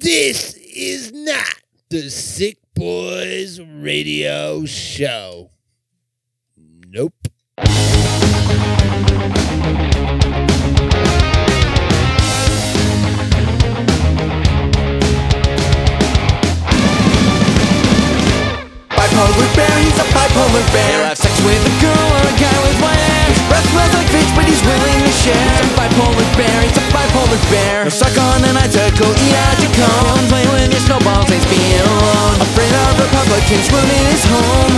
This is not the Sick Boys Radio Show. Nope. Bipolar bear, he's a bipolar bear. Have sex with a girl or a guy with white but he's willing to share. He's a bipolar bear, he's a bipolar bear. He'll suck on an icicle, eat out your cone. Play with your snowballs, hates being alone. Afraid of Republicans ruining his home.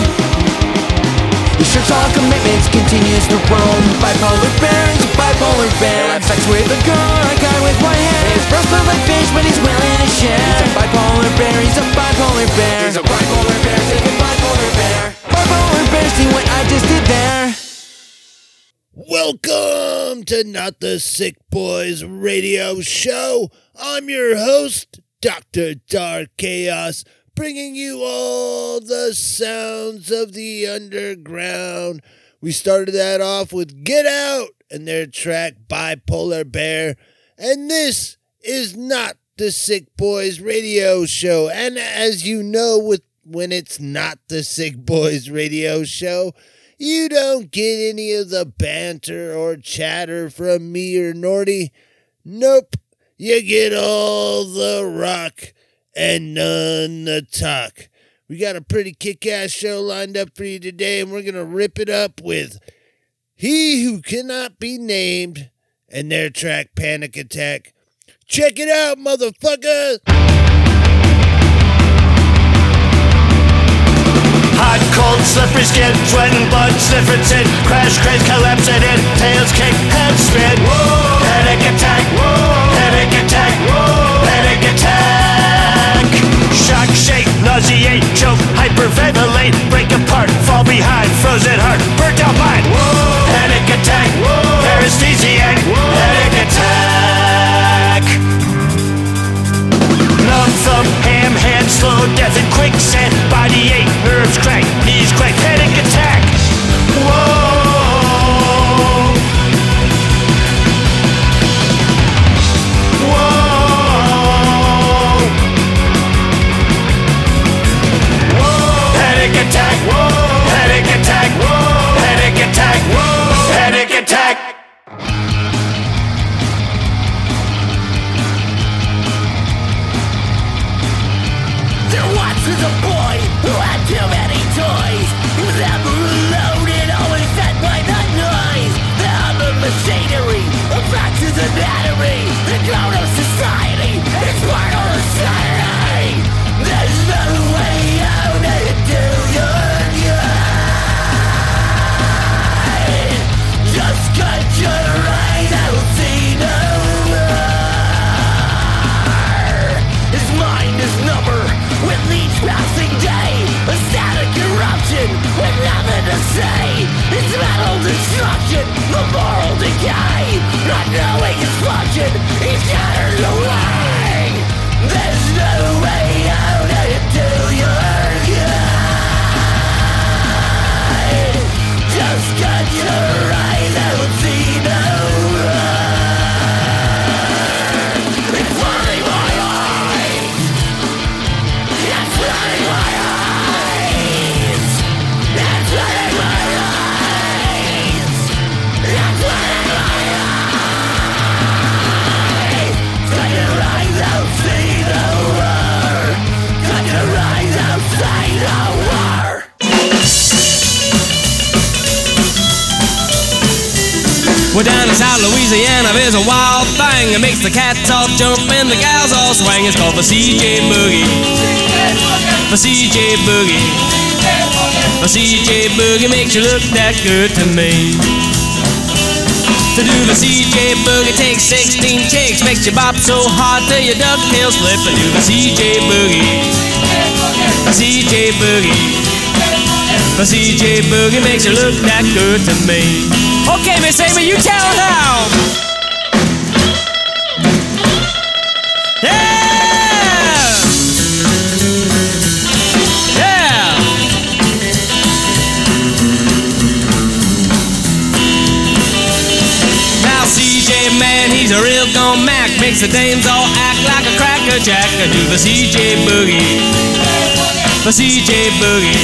He shirks all commitments, continues to roam. Bipolar bear, he's a bipolar bear. Have sex with a girl a guy with white hair. His breath like fish, but he's willing to share. He's a bipolar bear, he's a bipolar bear. He's a bipolar bear, he's a bipolar bear. Bipolar bear, see what I just did there. Welcome to Not the Sick Boys Radio Show. I'm your host, Dr. Dark Chaos, bringing you all the sounds of the underground. We started that off with Get Out and their track Bipolar Bear. And this is not the Sick Boys Radio Show. And as you know, with when it's not the Sick Boys Radio Show, you don't get any of the banter or chatter from me or Nordy. Nope. You get all the rock and none the talk. We got a pretty kick ass show lined up for you today, and we're going to rip it up with He Who Cannot Be Named and their track Panic Attack. Check it out, motherfucker! Skin, sweat and blood, sniffer tin, crash, craze, collapsing in, tails kick, head spin, Whoa. panic attack, Whoa. panic attack, Whoa. panic attack. Shock, shake, nauseate, choke, hyperventilate, break apart, fall behind, frozen heart, burnt out mind. Whoa. Panic attack, Whoa. paresthesiac, Whoa. panic attack. Numb thumb, ham hand, slow death and quicksand. Body ache, nerves crack, knees crack, say. It's mental destruction, the moral decay. Not knowing his function, he shatters away. There's no way thing that makes the cats all jump and the gals all swing. It's called the CJ Boogie. The CJ Boogie. The CJ Boogie makes you look that good to me. To do the CJ Boogie takes 16 takes, makes you bop so hard till your ducktails slip. And do the CJ Boogie. The CJ Boogie. The CJ Boogie makes you look that good to me. Okay, Miss Amy, you tell her the dames all act like a cracker jack a do the CJ Boogie. The CJ Boogie.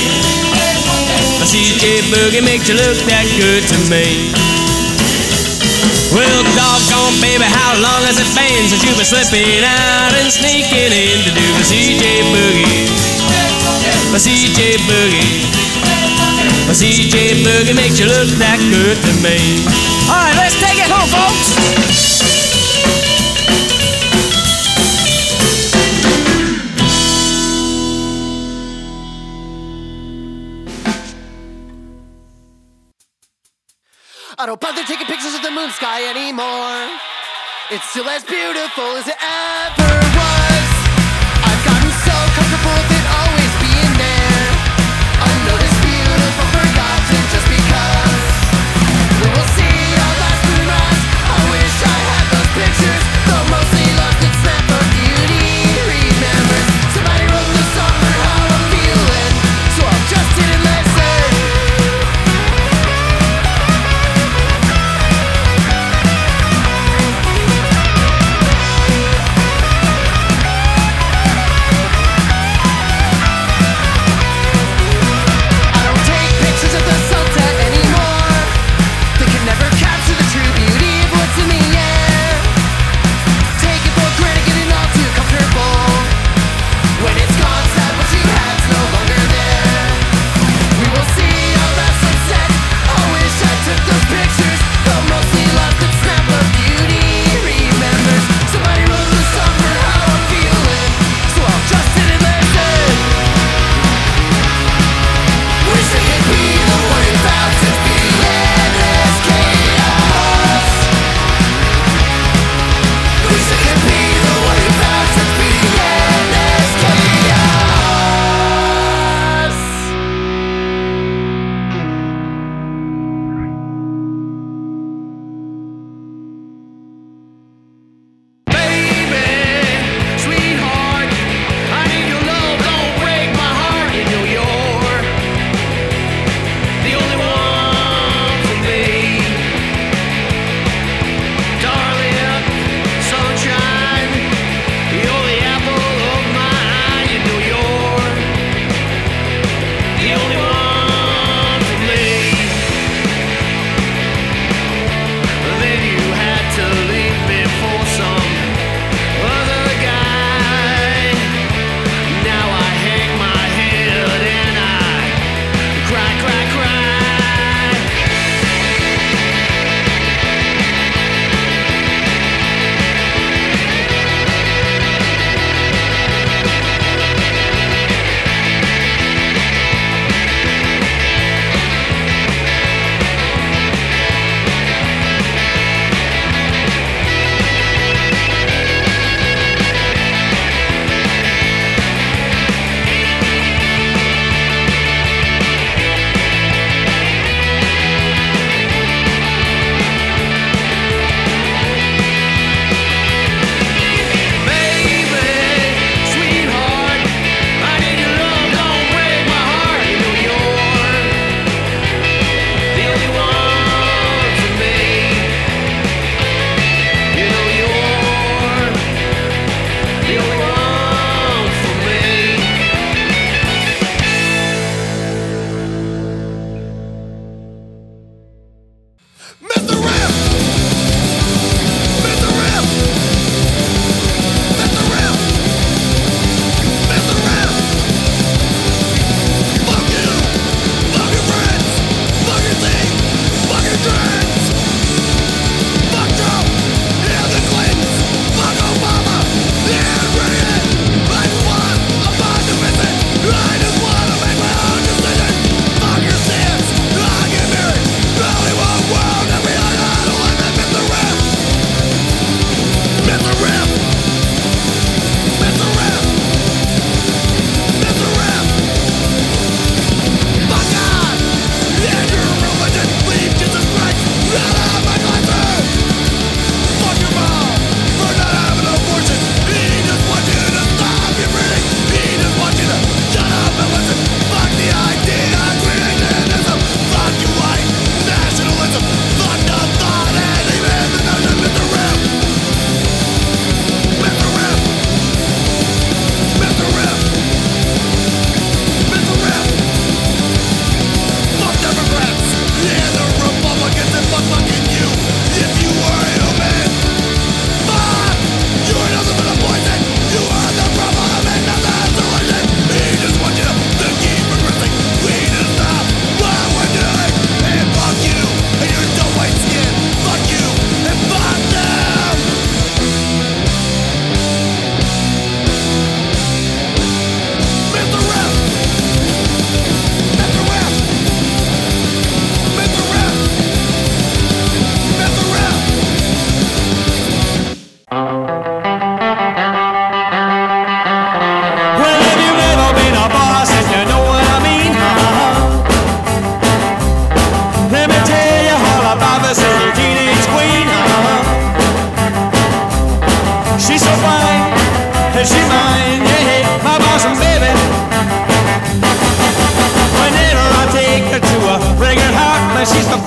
The CJ Boogie makes you look that good to me. Well, doggone baby, how long has it been since you've been slipping out and sneaking in to do the CJ Boogie? The CJ Boogie. The CJ Boogie makes you look that good to me. All right, let's take it home, folks. Sky anymore. It's still as beautiful as it ever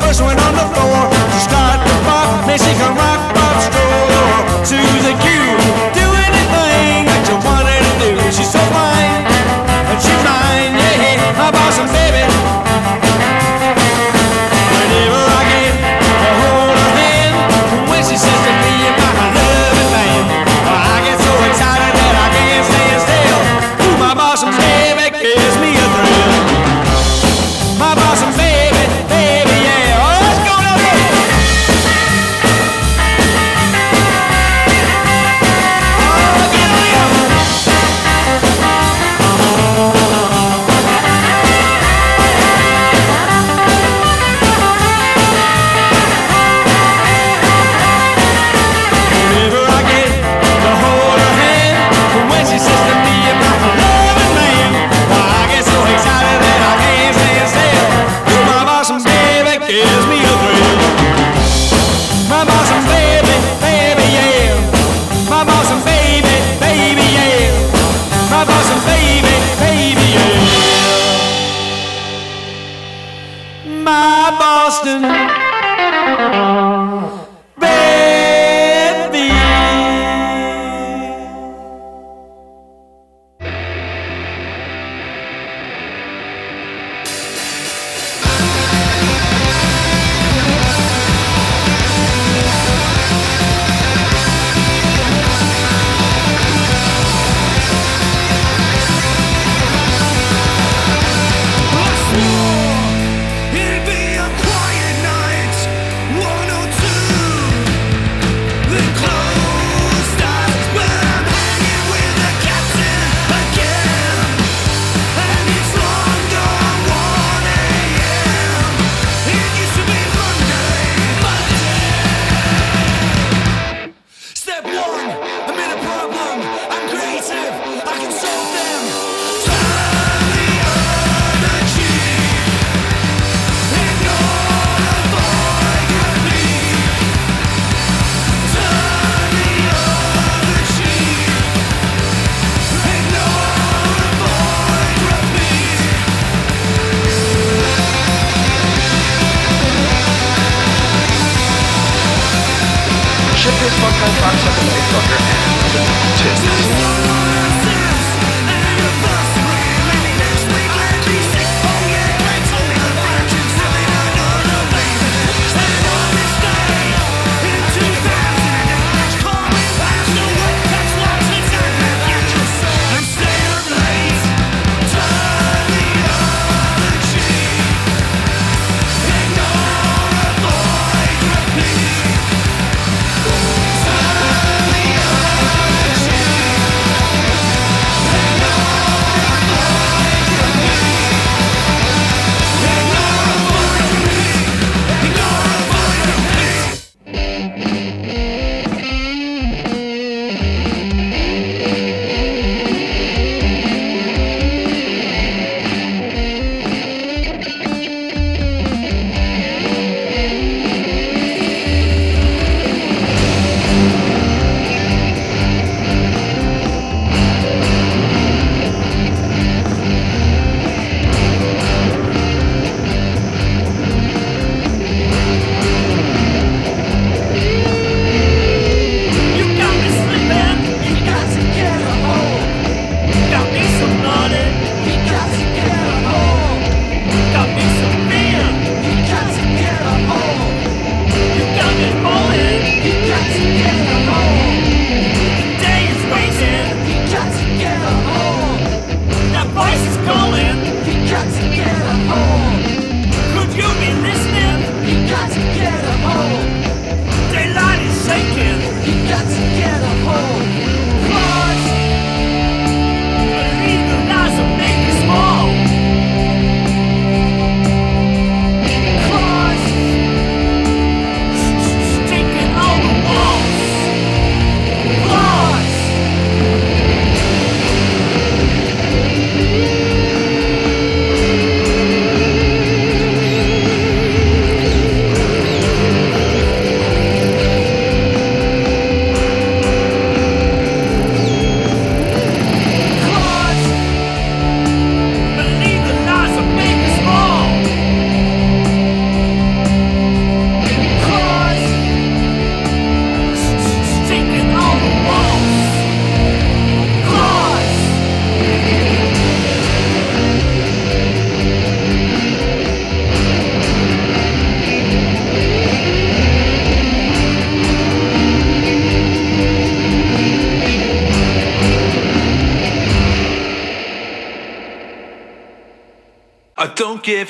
Eso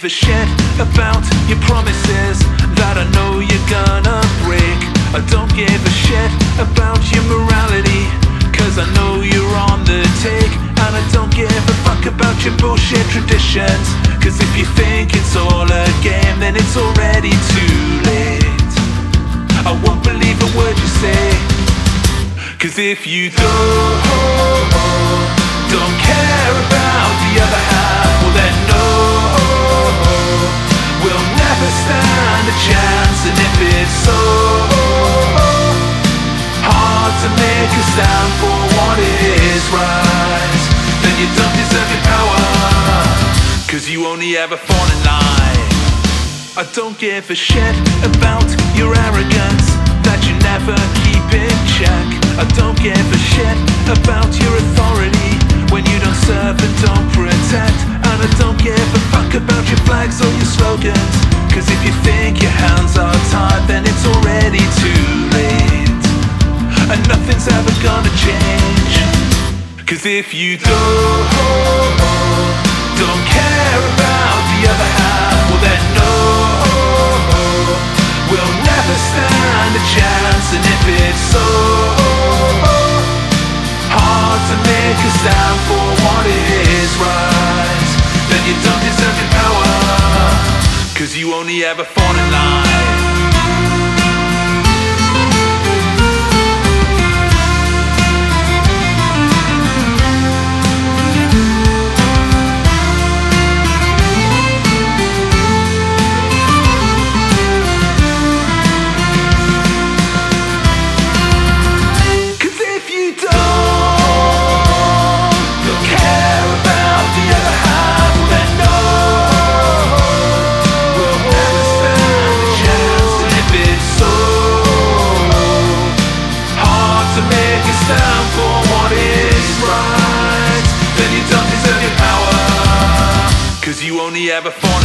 give a shit about your promises that I know you're gonna break. I don't give a shit about your morality, cause I know you're on the take. And I don't give a fuck about your bullshit traditions, cause if you think it's all a game, then it's already too late. I won't believe a word you say, cause if you go, don't care about the other half, stand for what is right, then you don't deserve your power, cause you only ever fall in line. I don't give a shit about your arrogance that you never keep in check. I don't give a shit about your authority when you don't serve and don't protect. And I don't give a fuck about your flags or your slogans. Cause if you think your hands are tied, then it's already too late. And nothing's ever gonna change. Cause if you go, don't care about the other half, well then no, we'll never stand a chance. And if it's so hard to make a stand for what is right, then you don't deserve your power, cause you only ever fall in line. Ever fall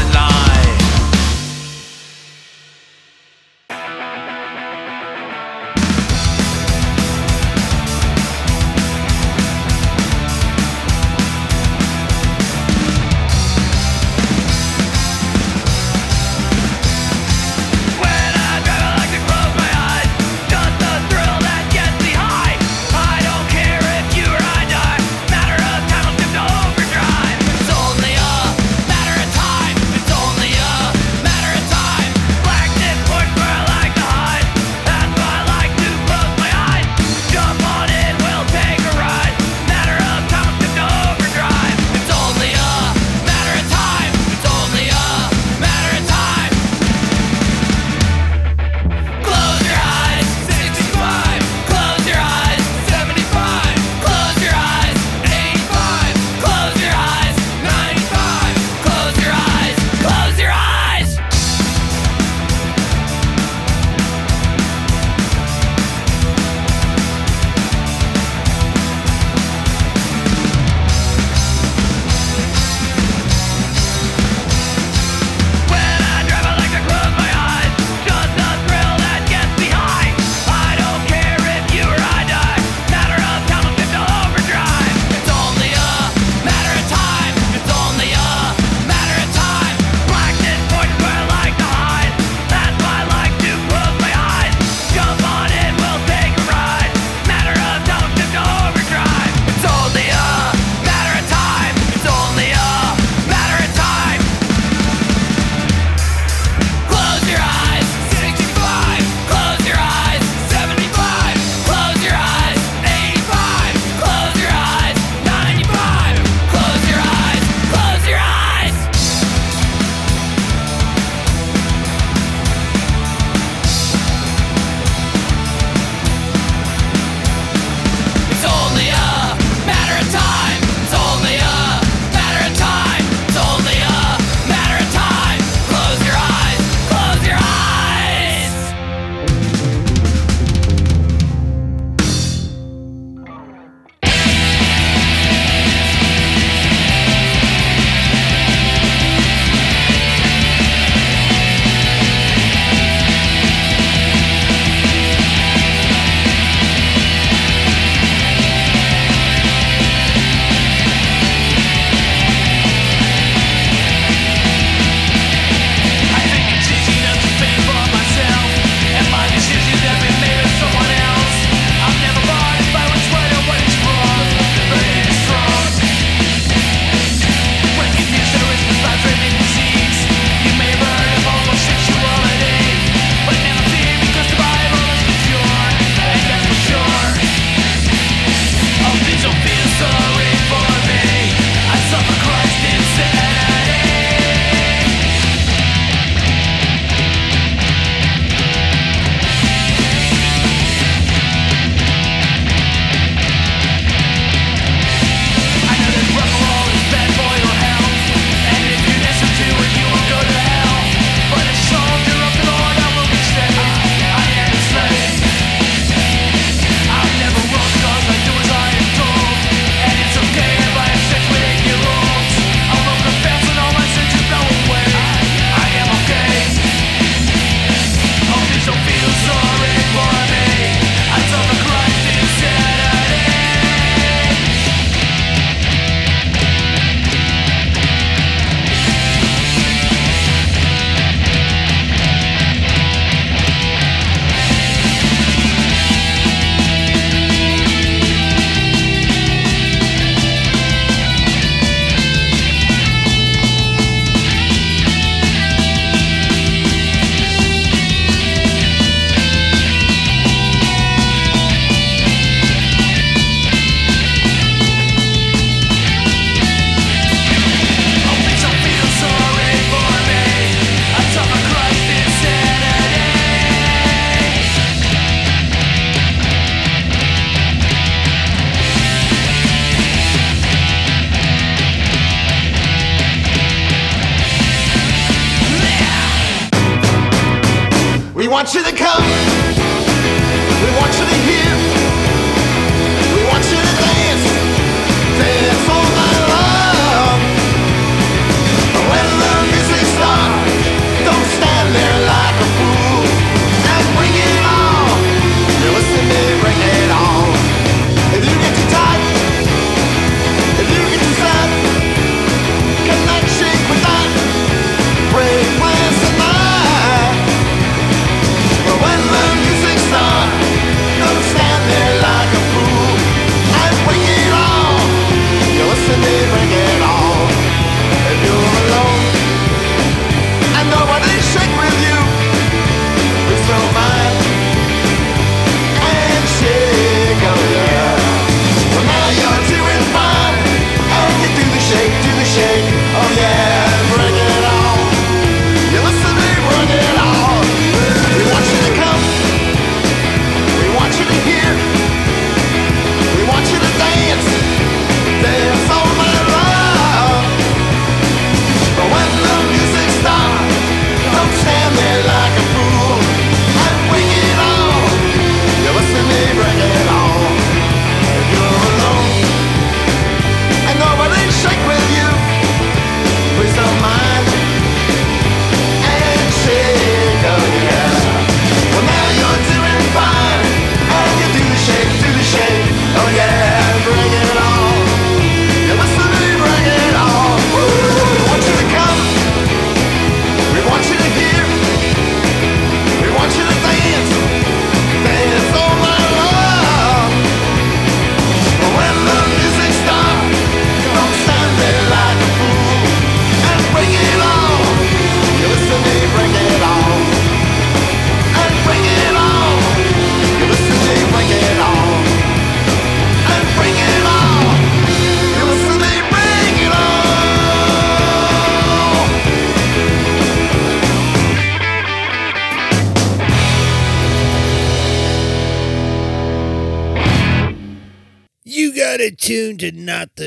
want you to come. We want you to hear.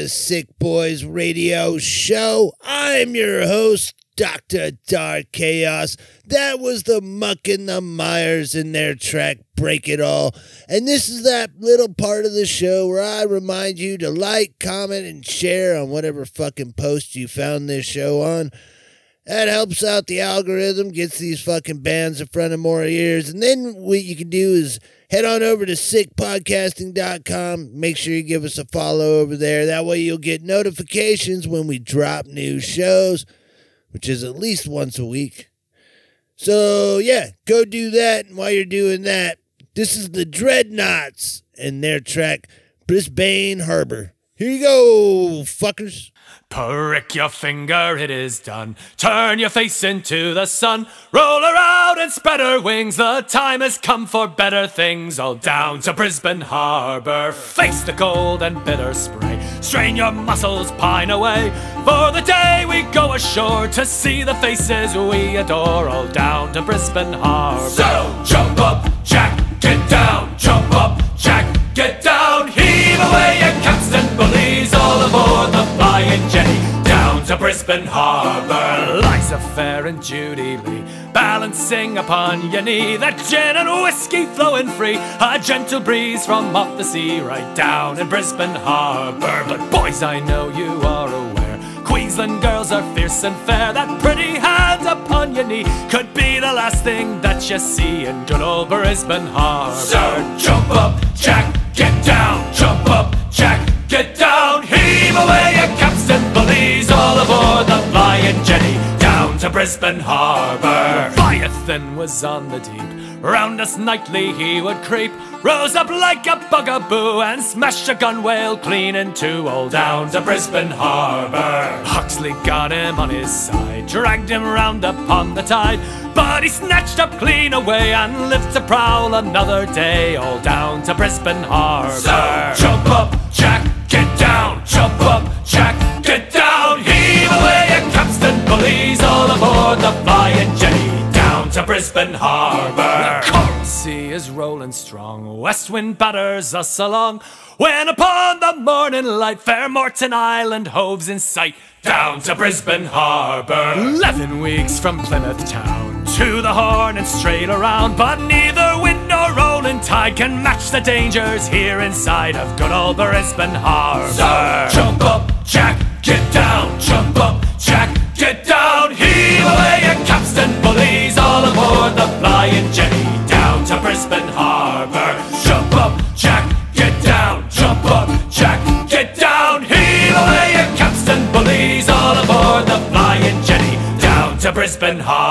Sick Boys radio show. I'm your host, Dr. Dark Chaos. That was the Muck and the Mires in their track Break It All. And this is that little part of the show where I remind you to like, comment, and share on whatever fucking post you found this show on. That helps out the algorithm, gets these fucking bands in front of more ears. And then what you can do is head on over to sickpodcasting.com. Make sure you give us a follow over there. That way you'll get notifications when we drop new shows, which is at least once a week. So, yeah, go do that. And while you're doing that, this is the Dreadnoughts and their track Brisbane Harbor. Here you go, fuckers. Prick your finger, it is done. Turn your face into the sun. Roll her out and spread her wings. The time has come for better things. All down to Brisbane Harbour. Face the cold and bitter spray. Strain your muscles, pine away. For the day we go ashore to see the faces we adore. All down to Brisbane Harbour. So jump up, Jack, get down. Jump Brisbane Harbour. Liza Fair and Judy Lee balancing upon your knee. That gin and whiskey flowing free. A gentle breeze from off the sea right down in Brisbane Harbour. But boys, I know you are aware. Queensland girls are fierce and fair. That pretty hand upon your knee could be the last thing that you see in good old Brisbane Harbour. So jump up, Jack, get down. Jump up, Jack, get down. Heave away your capstan bullies all aboard the Flying Jenny. Down to Brisbane Harbour. Leviathan was on the deep. Round us nightly he would creep. Rose up like a bugaboo and smashed a gunwale clean in two. All down to Brisbane Harbour. Huxley got him on his side, dragged him round upon the tide. But he snatched up clean away and lived to prowl another day. All down to Brisbane Harbour. So jump up, Jack, down. Jump up, Jack, get down. Heave away your capstan bullies all aboard the Flying Jenny. Down to Brisbane Harbour. The sea is rolling strong. West wind batters us along. When upon the morning light, fair Moreton Island hoves in sight. Down to Brisbane Harbour. Eleven weeks from Plymouth town to the horn and straight around. But neither wind nor rolling tide can match the dangers here inside of good old Brisbane Harbor. So jump up, Jack, get down, jump up, Jack, get down. Heave away your capstan bullies all aboard the flying jenny down to Brisbane Harbor. Jump up, Jack, get down, jump up, Jack, get down. Heave away your capstan bullies all aboard the flying jenny down to Brisbane Harbor.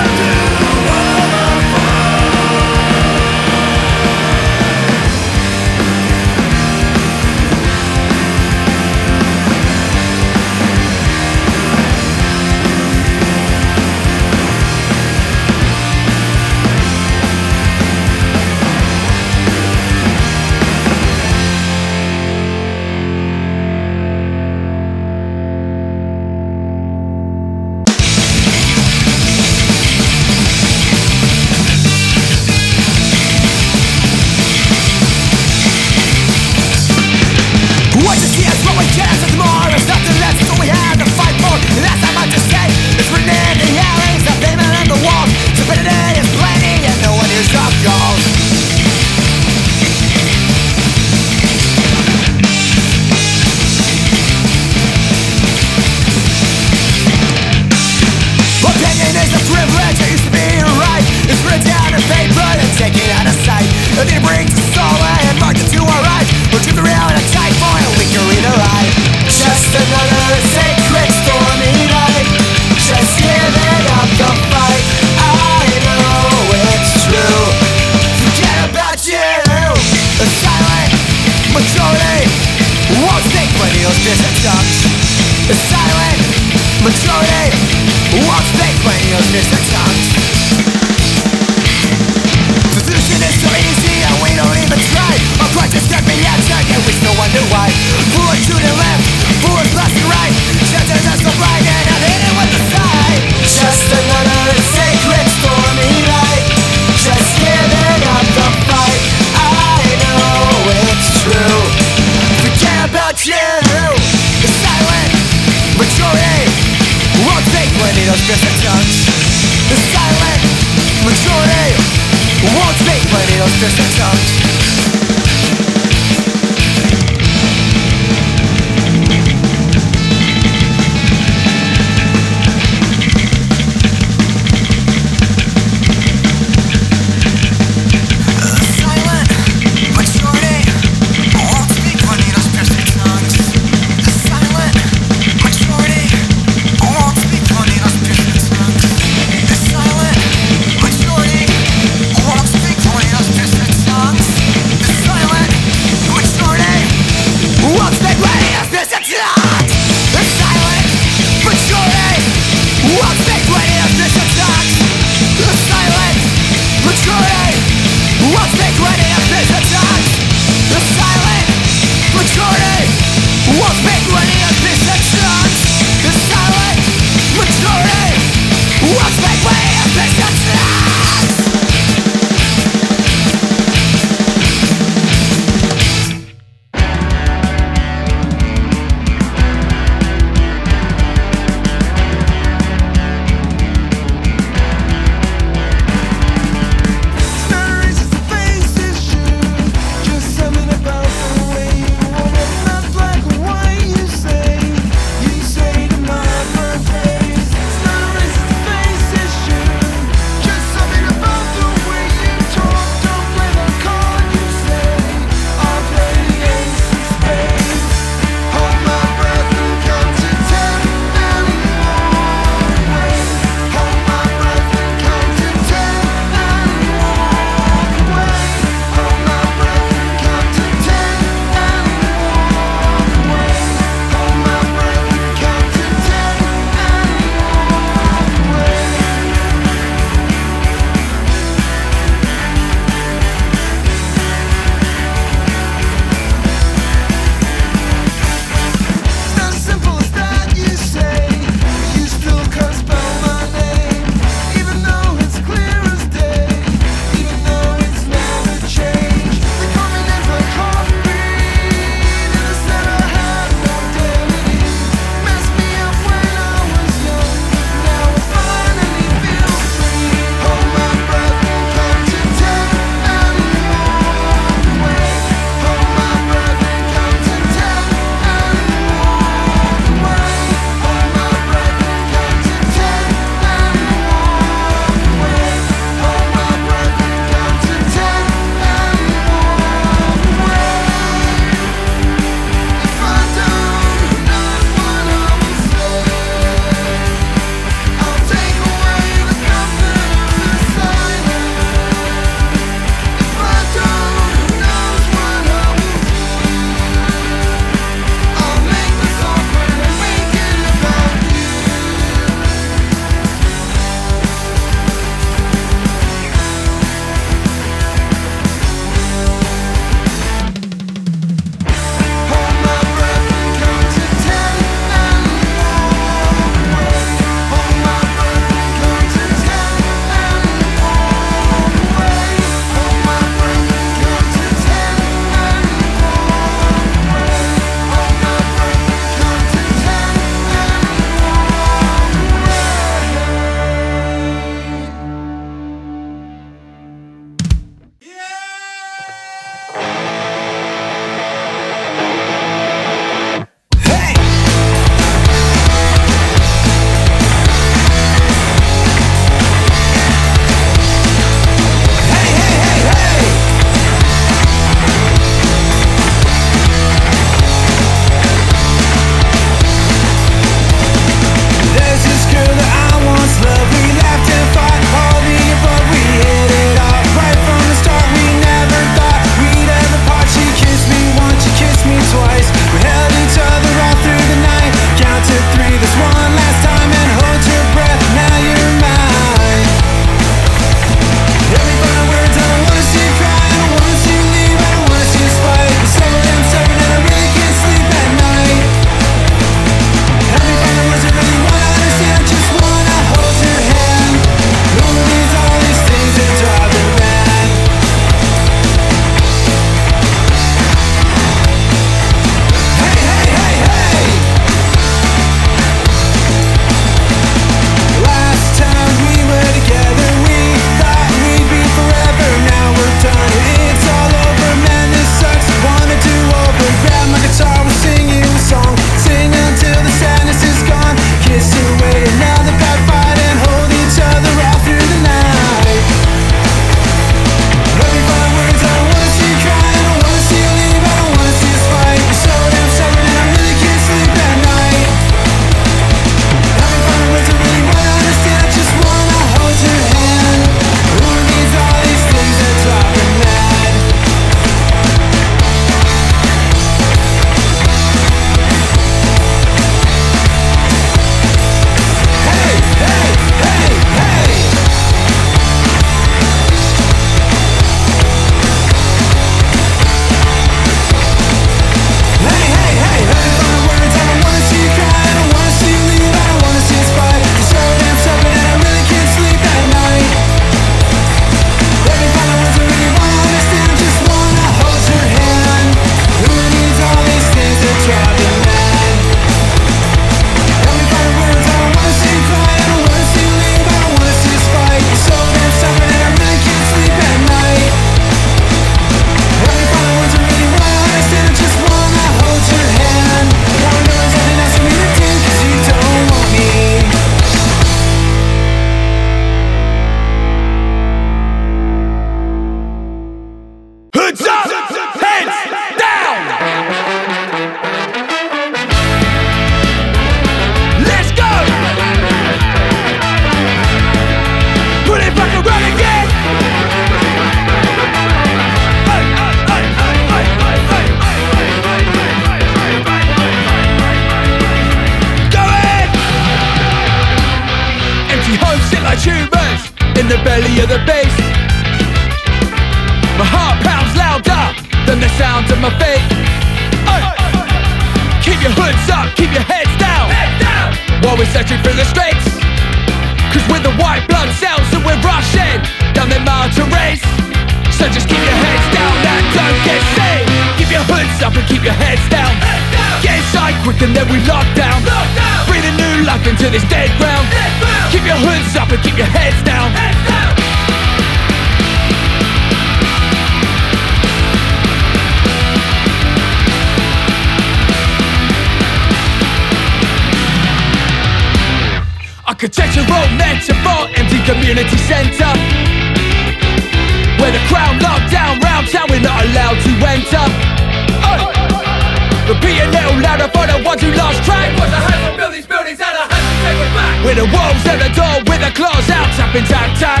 elves at the door with the claws out, tapping tap tap.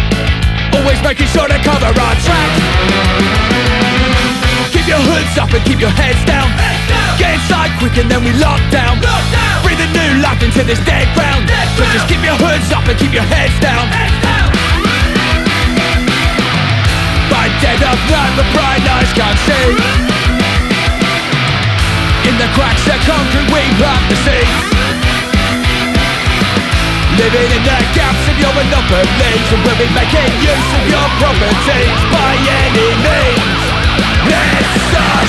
Always making sure to cover our tracks. Keep your hoods up and keep your heads down. Get inside quick and then we lock down. Breathe a new life into this dead ground. So just keep your hoods up and keep your heads down. By dead of night, the bright eyes can't see. In the cracks, the concrete we plant the seeds. Living in the gaps of your number lanes And we'll be making use of your properties By any means. Necessary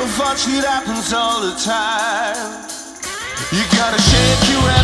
Unfortunately, it happens all the time. You gotta shake your ass.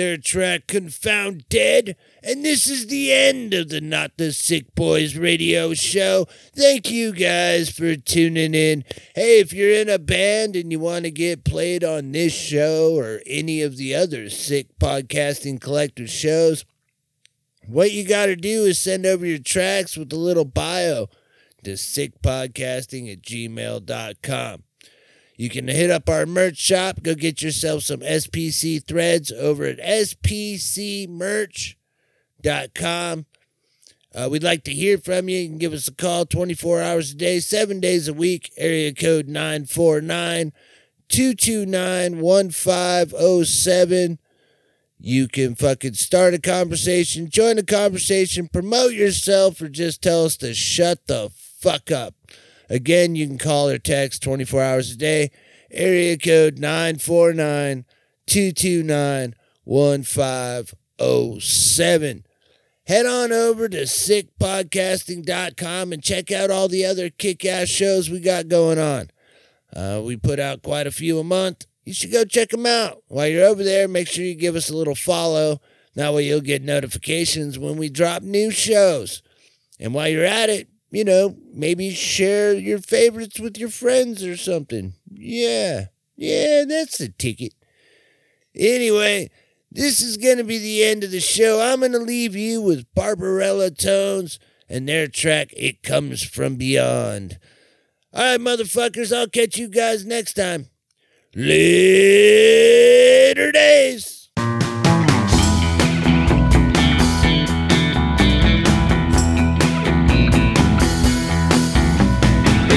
Their track Confoundead. And this is the end of the Not the Sick Boys radio show. Thank you guys for tuning in. Hey, if you're in a band and you want to get played on this show or any of the other Sick Podcasting Collective shows, what you got to do is send over your tracks with a little bio to sickpodcasting at gmail.com. You can hit up our merch shop. Go get yourself some SPC threads over at spcmerch.com. Uh, we'd like to hear from you. You can give us a call 24 hours a day, seven days a week. Area code 949 229 1507. You can fucking start a conversation, join a conversation, promote yourself, or just tell us to shut the fuck up. Again, you can call or text 24 hours a day. Area code 949 229 1507. Head on over to sickpodcasting.com and check out all the other kick ass shows we got going on. Uh, we put out quite a few a month. You should go check them out. While you're over there, make sure you give us a little follow. That way you'll get notifications when we drop new shows. And while you're at it, you know, maybe share your favorites with your friends or something. Yeah, yeah, that's the ticket. Anyway, this is going to be the end of the show. I'm going to leave you with Barbarellatones and their track, It Comes From Beyond. All right, motherfuckers, I'll catch you guys next time. Later days.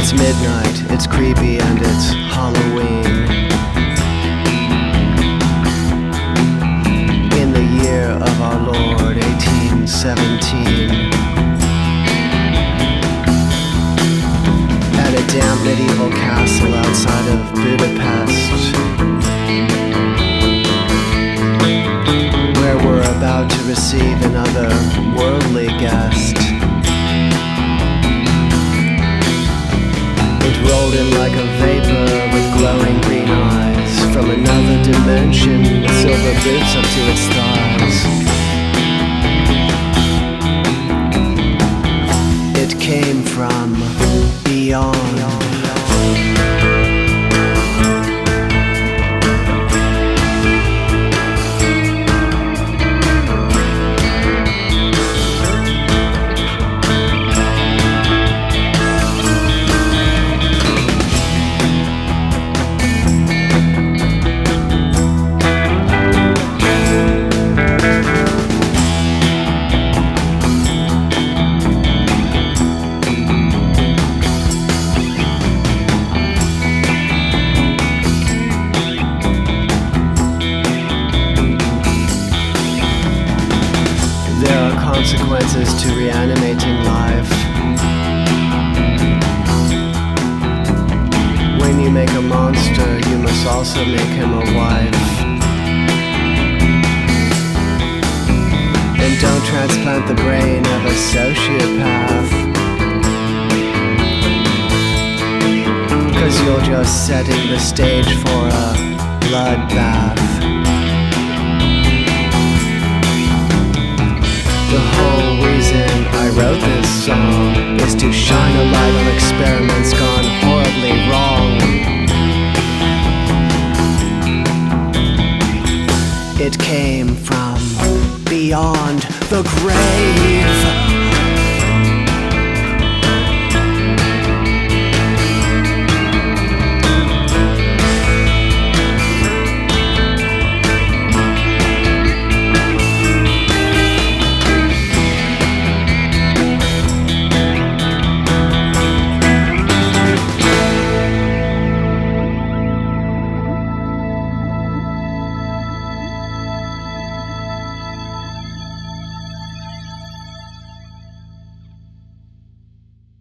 It's midnight, it's creepy, and it's Halloween. In the year of our Lord, 1817. At a damp medieval castle outside of Budapest. Where we're about to receive another worldly guest. In like a vapor with glowing green eyes from another dimension, silver boots up to its thighs. It came from beyond.